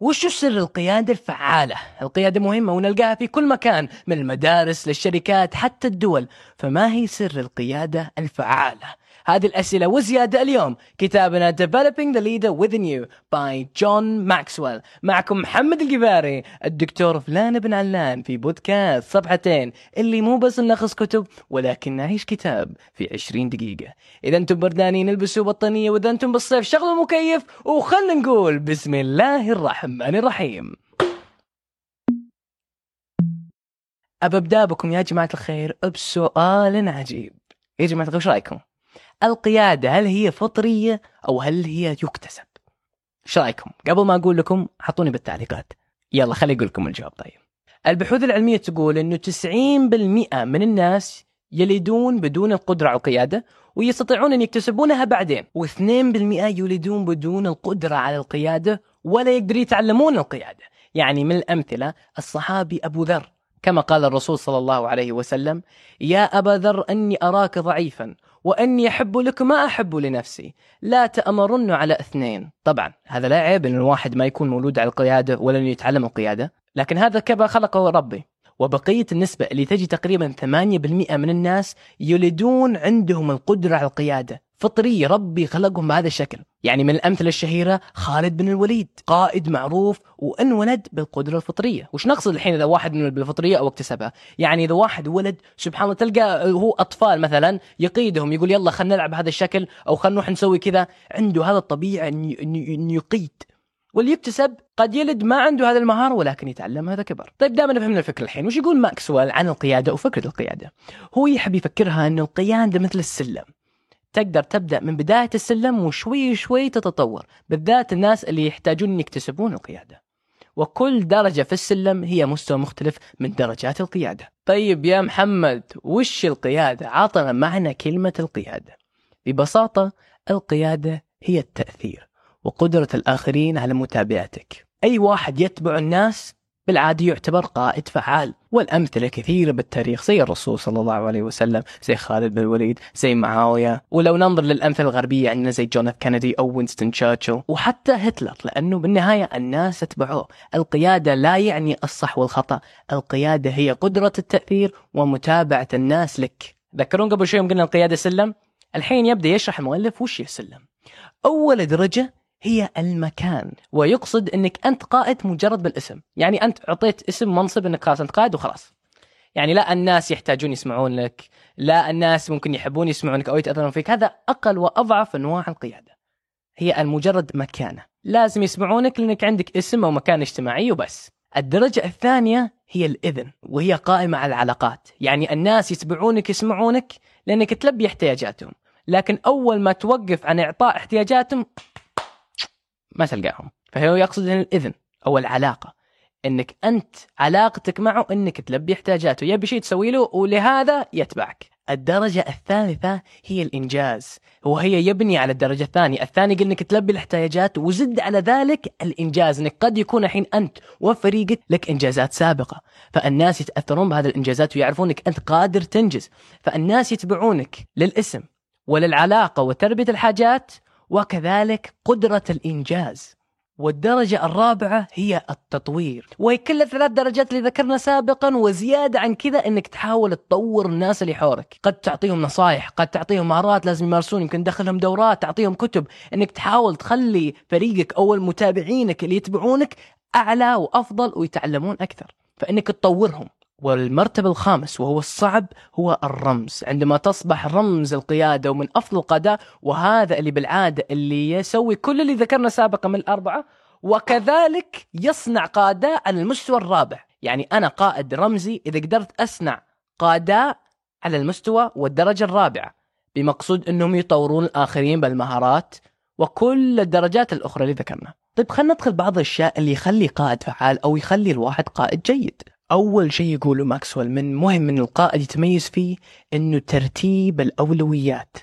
وش سر القيادة الفعالة؟ القيادة مهمة ونلقاها في كل مكان من المدارس للشركات حتى الدول فما هي سر القيادة الفعالة؟ هذه الأسئلة وزيادة اليوم. كتابنا Developing the Leader Within You by John Maxwell. معكم محمد القباري الدكتور فلان بن علان في بودكاست صفحتين اللي مو بس نلخص كتب ولكن نعيش كتاب في 20 دقيقة. إذا أنتم بردانين البسوا بطانية وإذا أنتم بالصيف شغلوا مكيف وخلنا نقول بسم الله الرحمن الرحيم. أبدأ بكم يا جماعة الخير بسؤال عجيب يا جماعة الخير وش رأيكم؟ القيادة هل هي فطرية أو هل هي يكتسب؟ إيش رأيكم؟ قبل ما أقول لكم حطوني بالتعليقات. يلا خلي أقول لكم الجواب طيب. البحوث العلمية تقول إنه 90% من الناس يلدون بدون القدرة على القيادة ويستطيعون أن يكتسبونها بعدين، و2% يولدون بدون القدرة على القيادة ولا يقدروا يتعلمون القيادة. يعني من الأمثلة الصحابي أبو ذر كما قال الرسول صلى الله عليه وسلم: يا أبا ذر إني أراك ضعيفا وأني أحب لك ما أحب لنفسي. لا تأمرن على اثنين. طبعا هذا لا عيب إن الواحد ما يكون مولود على القيادة ولا يتعلم القيادة. لكن هذا كما خلقه ربي. وبقية النسبة اللي تجي تقريبا 8% من الناس يولدون عندهم القدرة على القيادة. فطري ربي خلقهم بهذا الشكل. يعني من الأمثلة الشهيرة خالد بن الوليد قائد معروف وأنولد بالقدرة الفطرية. وش نقصد الحين إذا واحد من بالفطرية أو اكتسبها؟ يعني إذا واحد ولد سبحان الله تلقى هو أطفال مثلا يقيدهم يقول يلا خلينا نلعب بهذا الشكل أو خلينا نروح نسوي كذا. عنده هذا الطبيعة أن يقيد. واللي يكتسب قد يلد ما عنده هذه المهارة ولكن يتعلم هذا كبر. طيب دائما فهمنا الفكرة الحين. وش يقول ماكسويل عن القيادة وفكرة القيادة؟ هو يحب يفكرها أن القيادة مثل السلم. تقدر تبدأ من بداية السلم وشوي شوي تتطور. بالذات الناس اللي يحتاجون يكتسبون القيادة. وكل درجة في السلم هي مستوى مختلف من درجات القيادة. طيب يا محمد وش القيادة؟ عطنا معنى كلمة القيادة. ببساطة القيادة هي التأثير. وقدرة الآخرين على متابعتك. أي واحد يتبع الناس بالعادة يعتبر قائد فعال والأمثلة كثيرة بالتاريخ زي الرسول صلى الله عليه وسلم زي خالد بن الوليد زي معاوية. ولو ننظر للأمثلة الغربية عندنا زي جون أف كينيدي أو وينستون تشرشل وحتى هتلر لأنه بالنهاية الناس اتبعوه. القيادة لا يعني الصح والخطأ القيادة هي قدرة التأثير ومتابعة الناس لك. ذكرون قبل شوي قلنا القيادة سلم؟ الحين يبدأ يشرح المؤلف وش السلم أول درجة هي المكان ويقصد إنك أنت قائد مجرد بالاسم. يعني أنت أعطيت اسم منصب إنك خلاص أنت قائد وخلاص. يعني لا الناس يحتاجون يسمعون لك لا الناس ممكن يحبون يسمعونك أو يتأثرون فيك. هذا أقل وأضعف أنواع القيادة. هي المجرد مكانة. لازم يسمعونك لأنك عندك اسم أو مكان اجتماعي وبس. الدرجة الثانية هي الإذن وهي قائمة على العلاقات. يعني الناس يتبعونك يسمعونك لأنك تلبي احتياجاتهم. لكن أول ما توقف عن إعطاء احتياجاتهم ما تلقاهم. فهو يقصد الإذن أو العلاقة. إنك أنت علاقتك معه إنك تلبي احتياجاته. يبي شيء تسوي له ولهذا يتبعك. الدرجة الثالثة هي الإنجاز. وهي يبني على الدرجة الثانية. الثاني قال إنك تلبي الاحتياجات وزد على ذلك الإنجاز. إنك قد يكون الحين أنت وفريقك لك إنجازات سابقة. فالناس يتأثرون بهذه الإنجازات ويعرفون إنك أنت قادر تنجز. فالناس يتبعونك للاسم وللعلاقة وتربية الحاجات وكذلك قدرة الإنجاز. والدرجة الرابعة هي التطوير. وهي كل الثلاث درجات اللي ذكرنا سابقا وزيادة عن كذا إنك تحاول تطور الناس اللي حولك. قد تعطيهم نصائح قد تعطيهم مهارات لازم يمارسون يمكن تدخلهم دورات تعطيهم كتب. إنك تحاول تخلي فريقك أو المتابعينك اللي يتبعونك أعلى وأفضل ويتعلمون أكثر. فإنك تطورهم. والمرتبة الخامس وهو الصعب هو الرمز. عندما تصبح رمز القيادة ومن أفضل القادة وهذا اللي بالعادة اللي يسوي كل اللي ذكرنا سابقا من الأربعة وكذلك يصنع قادة على المستوى الرابع. يعني أنا قائد رمزي إذا قدرت أصنع قادة على المستوى والدرجة الرابعة بمقصود أنهم يطورون الآخرين بالمهارات وكل الدرجات الأخرى اللي ذكرنا. طيب خلينا ندخل بعض الأشياء اللي يخلي قائد فعال أو يخلي الواحد قائد جيد. أول شيء يقوله ماكسويل من مهم من القائد يتميز فيه إنه ترتيب الأولويات.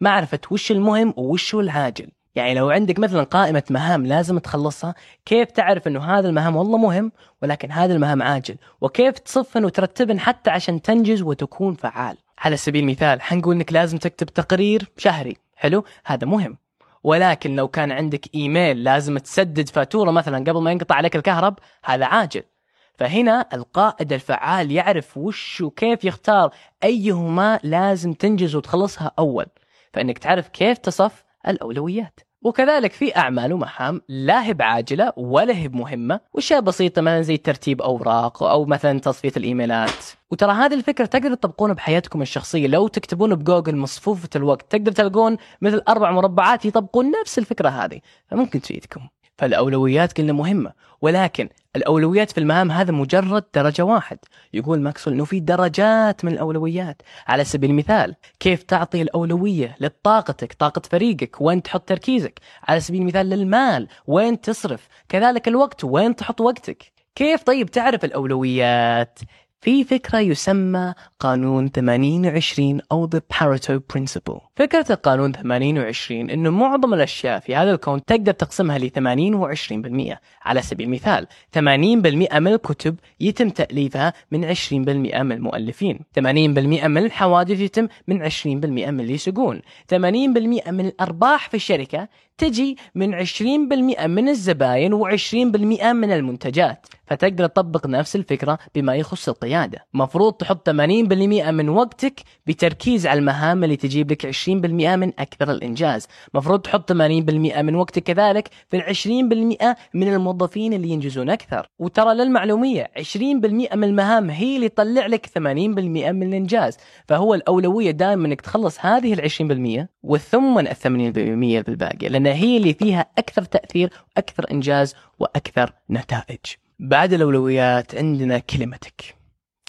معرفة وش المهم وش العاجل يعني لو عندك مثلا قائمة مهام لازم تخلصها كيف تعرف إنه هذا المهام والله مهم ولكن هذا المهام عاجل؟ وكيف تصفن وترتبن حتى عشان تنجز وتكون فعال؟ على سبيل المثال حنقول إنك لازم تكتب تقرير شهري. حلو؟ هذا مهم. ولكن لو كان عندك إيميل لازم تسدد فاتورة مثلا قبل ما ينقطع عليك الكهرب هذا عاجل. فهنا القائد الفعال يعرف وش وكيف يختار أيهما لازم تنجز وتخلصها أول. فإنك تعرف كيف تصف الأولويات. وكذلك في أعمال ومهام لا هي بعاجلة ولا هي بمهمه وأشياء بسيطة مثلا زي ترتيب أوراق أو مثلا تصفية الإيميلات. وترى هذه الفكرة تقدر تطبقونها بحياتكم الشخصية. لو تكتبون بجوجل مصفوفة الوقت تقدر تلقون مثل أربع مربعات يطبقون نفس الفكرة هذه. فممكن تفيدكم. فالأولويات قلنا مهمة ولكن الأولويات في المهام هذا مجرد درجة واحد. يقول ماكسول انه في درجات من الأولويات. على سبيل المثال كيف تعطي الأولوية لطاقتك طاقة فريقك؟ وين تحط تركيزك؟ على سبيل المثال للمال. وين تصرف؟ كذلك الوقت وين تحط وقتك؟ كيف طيب تعرف الأولويات؟ في فكرة يسمى قانون 80 20 أو The Pareto Principle. فكرة القانون 80 20 أنه معظم الأشياء في هذا الكون تقدر تقسمها ل 80 و 20% على سبيل المثال 80% من الكتب يتم تأليفها من 20% من المؤلفين. 80% من الحوادث يتم من 20% من اللي يسوقون. 80% من الأرباح في الشركة تجي من 20% من الزباين و20% من المنتجات. فتقدر تطبق نفس الفكرة بما يخص القيادة. مفروض تحط 80% من وقتك بتركيز على المهام اللي تجيب لك 20% من أكثر الإنجاز. مفروض تحط 80% من وقتك كذلك في ال 20% من الموظفين اللي ينجزون أكثر. وترى للمعلومية 20% من المهام هي اللي تطلع لك 80% من الإنجاز. فهو الأولوية دائما أنك تخلص هذه ال 20% وثم ال 80% بالباقي. لأن هي اللي فيها أكثر تأثير وأكثر إنجاز وأكثر نتائج. بعد الأولويات عندنا كلمتك.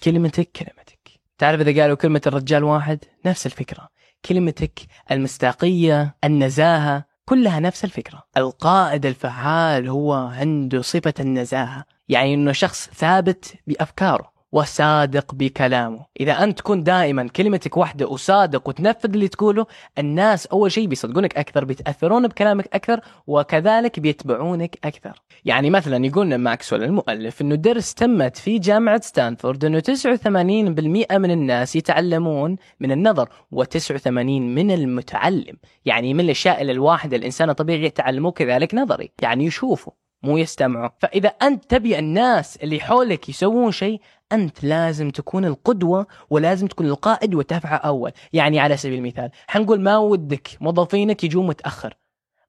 كلمتك كلمتك. تعرف إذا قالوا كلمة الرجال واحد؟ نفس الفكرة. كلمتك المصداقية النزاهة كلها نفس الفكرة. القائد الفعال هو عنده صفة النزاهة يعني أنه شخص ثابت بأفكاره. وصادق بكلامه. إذا أنت تكون دائما كلمتك واحدة وصادق وتنفذ اللي تقوله الناس أول شيء بيصدقونك أكثر بيتأثرون بكلامك أكثر وكذلك بيتبعونك أكثر. يعني مثلا يقولنا ماكسويل المؤلف أنه درس تمت في جامعة ستانفورد أنه 89% من الناس يتعلمون من النظر و89 من المتعلم. يعني من الأشياء اللي الواحد الإنسان الطبيعي يتعلمه كذلك نظري. يعني يشوفه. مو يستمعوا. فإذا أنت تبي الناس اللي حولك يسوون شيء أنت لازم تكون القدوة ولازم تكون القائد وتفعى أول. يعني على سبيل المثال حنقول ما ودك؟ موظفينك يجون متأخر.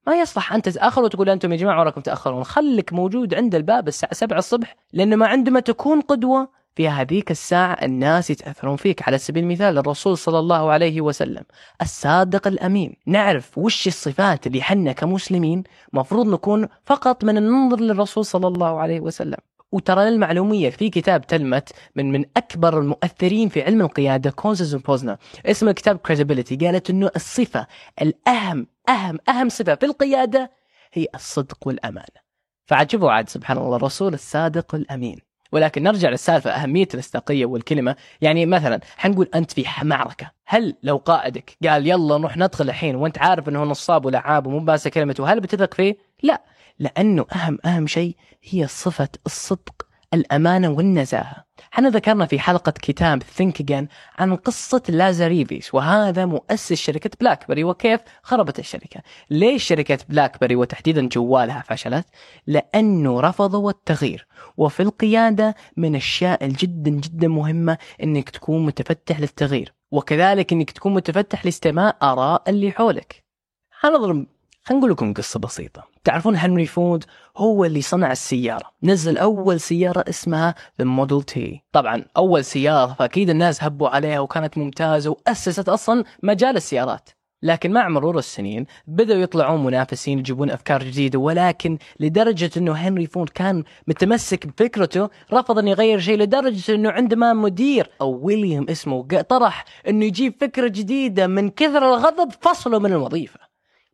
ما يصلح أنت تتأخر وتقول أنتم يا جماعة وراكم تأخرون. خليك موجود عند الباب الساعة 7 الصبح لأنه ما عندما تكون قدوة في هذيك الساعة الناس يتأثرون فيك. على سبيل المثال الرسول صلى الله عليه وسلم الصادق الأمين. نعرف وش الصفات اللي حنا كمسلمين مفروض نكون فقط من ننظر للرسول صلى الله عليه وسلم. وترى للمعلومية في كتاب تلمت من من أكبر المؤثرين في علم القيادة Kouzes Posner اسم الكتاب Credibility قالت أنه الصفة الأهم أهم أهم صفة في القيادة هي الصدق والأمانة فعجبوا عاد سبحان الله الرسول الصادق الأمين. ولكن نرجع للسالفة أهمية المصداقية والكلمة يعني مثلا حنقول أنت في معركة هل لو قائدك قال يلا نروح ندخل الحين وأنت عارف إنه نصاب ولعاب ومو ماسك كلمته هل بتثق فيه؟ لا لأنه أهم أهم شيء هي صفة الصدق الأمانة والنزاهة. إحنا ذكرنا في حلقة كتاب Think Again عن قصة لازاريديس وهذا مؤسس شركة بلاك بيري وكيف خربت الشركة. ليش شركة بلاك بيري وتحديدا جوالها فشلت؟ لأنه رفضوا التغيير وفي القيادة من الاشياء جدا جدا مهمة إنك تكون متفتح للتغيير وكذلك إنك تكون متفتح لاستماع آراء اللي حولك. حنضرب خلينا نقول لكم قصة بسيطة. تعرفون هنري فورد هو اللي صنع السيارة. نزل أول سيارة اسمها The Model T. طبعا أول سيارة فأكيد الناس هبوا عليها وكانت ممتازة وأسست أصلا مجال السيارات. لكن مع مرور السنين بدأوا يطلعون منافسين يجيبون أفكار جديدة ولكن لدرجة أنه هنري فورد كان متمسك بفكرته رفض أن يغير شيء لدرجة أنه عندما مدير أو ويليام اسمه طرح أنه يجيب فكرة جديدة من كثر الغضب فصله من الوظيفة.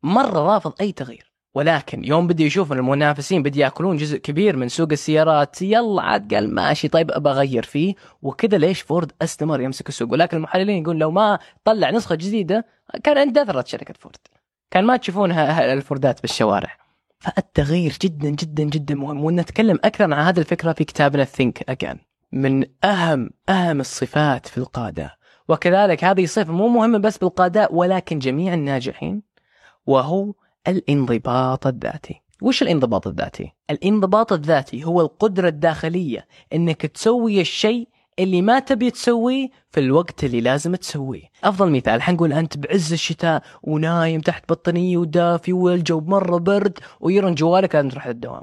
مرة رافض أي تغيير. ولكن يوم بدا يشوف إن المنافسين بدا يأكلون جزء كبير من سوق السيارات يلا عاد قال ماشي طيب أبى أغير فيه. وكذا ليش فورد أستمر يمسك السوق؟ ولكن المحللين يقول لو ما طلع نسخة جديدة كان اندثرت شركة فورد. كان ما تشوفونها الفوردات بالشوارع. فالتغيير جدا جدا جدا. مهم ونتكلم أكثر عن هذه الفكرة في كتابنا ثينك اجان من أهم أهم الصفات في القادة. وكذلك هذه صفة مو مهمة بس بالقادة ولكن جميع الناجحين وهو الانضباط الذاتي. وش الانضباط الذاتي؟ الانضباط الذاتي هو القدرة الداخلية إنك تسوي الشيء اللي ما تبي تسويه في الوقت اللي لازم تسويه. أفضل مثال حنقول أنت بعز الشتاء ونايم تحت بطانيه ودافي والجو مرة برد ويرن جوالك لازم تروح للدوام.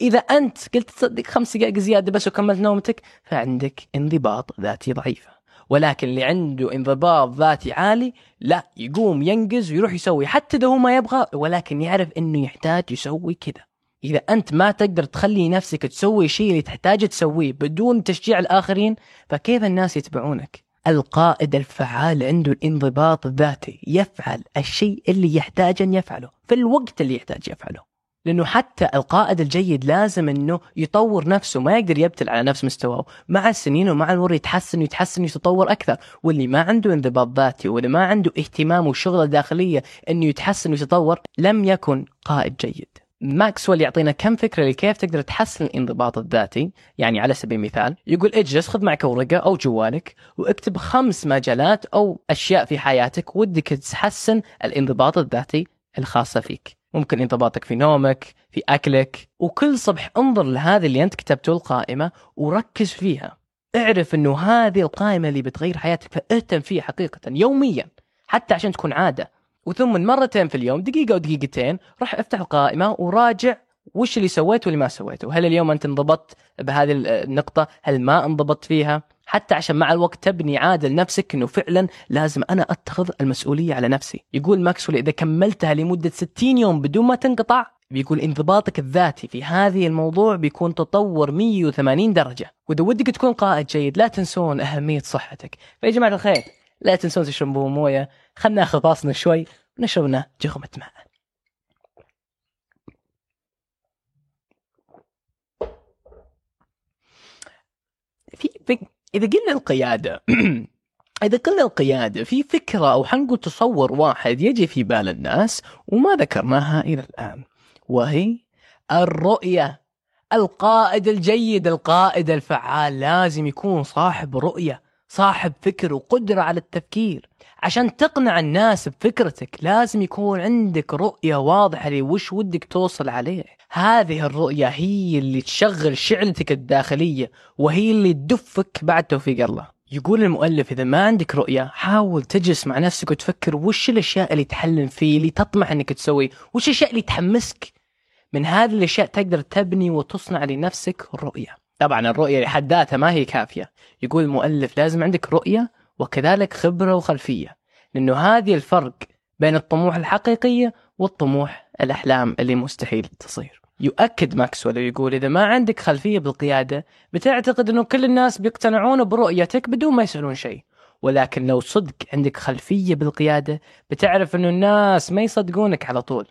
إذا أنت قلت تصدق خمس دقائق زيادة بس وكملت نومتك فعندك انضباط ذاتي ضعيفه ولكن اللي عنده انضباط ذاتي عالي لا يقوم ينقز ويروح يسوي. حتى إذا هو ما يبغى ولكن يعرف إنه يحتاج يسوي كذا. إذا أنت ما تقدر تخلي نفسك تسوي شيء اللي تحتاج تسويه بدون تشجيع الآخرين فكيف الناس يتبعونك؟ القائد الفعال عنده الانضباط الذاتي يفعل الشيء اللي يحتاج أن يفعله في الوقت اللي يحتاج يفعله. لأنه حتى القائد الجيد لازم إنه يطور نفسه ما يقدر يبتل على نفس مستواه. مع السنين ومع المر يتحسن ويتحسن ويتطور أكثر. واللي ما عنده انضباط ذاتي واللي ما عنده اهتمام وشغلة داخلية إنه يتحسن ويتطور لم يكن قائد جيد. ماكسويل يعطينا كم فكرة لكيف تقدر تحسن الانضباط الذاتي؟ يعني على سبيل المثال يقول اجلس خذ معك ورقة أو جوالك واكتب خمس مجالات أو أشياء في حياتك ودك تحسن الانضباط الذاتي الخاصة فيك. ممكن انضباطك في نومك في أكلك. وكل صبح انظر لهذه اللي أنت كتبته القائمة وركز فيها. اعرف إنه هذه القائمة اللي بتغير حياتك فاهتم فيها حقيقة يوميا حتى عشان تكون عادة. وثم مرتين في اليوم دقيقة أو دقيقتين راح أفتح القائمة وراجع وش اللي سويته واللي ما سويته. هل اليوم أنت انضبطت بهذه النقطة؟ هل ما انضبطت فيها؟ حتى عشان مع الوقت تبني عادة لنفسك إنه فعلا لازم أنا أتخذ المسؤولية على نفسي. يقول ماكسويل إذا كملتها لمدة 60 يوم بدون ما تنقطع بيقول انضباطك الذاتي في هذه الموضوع بيكون تطور 180 درجة. وإذا ودك تكون قائد جيد لا تنسون أهمية صحتك. فيا جماعة الخير لا تنسون تشربون موية. خلنا ناخذ باصنا شوي ونشرب لنا جغمة ماء. في إذا قلنا القيادة إذا قلنا القيادة في فكرة أو حنقول تصور واحد يجي في بال الناس وما ذكرناها إلى الآن وهي الرؤية. القائد الجيد القائد الفعال لازم يكون صاحب رؤية صاحب فكر وقدرة على التفكير. عشان تقنع الناس بفكرتك لازم يكون عندك رؤية واضحة لوش ودك توصل عليه. هذه الرؤية هي اللي تشغل شعلتك الداخلية وهي اللي تدفك بعد توفيق الله. يقول المؤلف إذا ما عندك رؤية حاول تجلس مع نفسك وتفكر وش الأشياء اللي تحلم فيه اللي تطمح أنك تسوي وش الأشياء اللي تحمسك. من هذه الأشياء تقدر تبني وتصنع لنفسك رؤية. طبعا الرؤية لحد ذاتها ما هي كافية. يقول المؤلف لازم عندك رؤية وكذلك خبرة وخلفية لأنه هذه الفرق بين الطموح الحقيقية والطموح الأحلام اللي مستحيل تصير. يؤكد ماكسويل ويقول إذا ما عندك خلفية بالقيادة بتعتقد أنه كل الناس بيقتنعون برؤيتك بدون ما يسألون شيء. ولكن لو صدق عندك خلفية بالقيادة بتعرف أنه الناس ما يصدقونك على طول.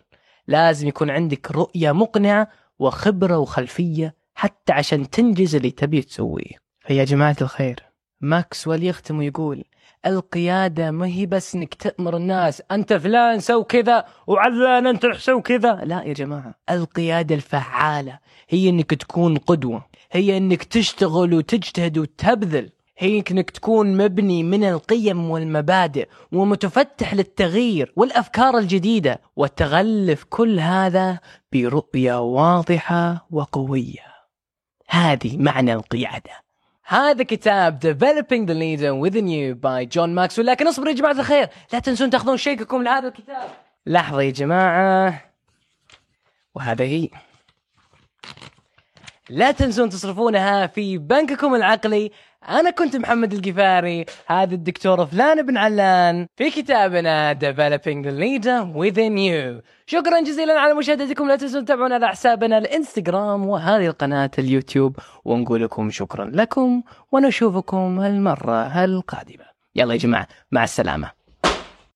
لازم يكون عندك رؤية مقنعة وخبرة وخلفية حتى عشان تنجز اللي تبي تسويه. فيا جماعة الخير ماكسويل يختم ويقول القيادة ما هي بس إنك تأمر الناس أنت فلان سو كذا وعلان أنت سو كذا لا يا جماعة القيادة الفعالة هي إنك تكون قدوة هي إنك تشتغل وتجتهد وتبذل هي إنك تكون مبني من القيم والمبادئ ومتفتح للتغيير والأفكار الجديدة وتغلف كل هذا برؤية واضحة وقوية. هذه معنى القيادة. هذا كتاب Developing the Leader Within You by جون ماكسويل لكن اصبروا يا جماعة الخير لا تنسون تاخذون شيككم لهذا الكتاب. لحظة يا جماعة. وهذا هي. لا تنسون تصرفونها في بنككم العقلي. أنا كنت محمد القفاري هذا الدكتور فلان بن علان في كتابنا Developing the Leader Within You. شكرا جزيلا على مشاهدتكم. لا تنسون تتابعونا على حسابنا الإنستغرام وهذه القناة اليوتيوب. ونقول لكم شكرا لكم ونشوفكم المرة القادمة. يلا يا جماعة مع السلامة.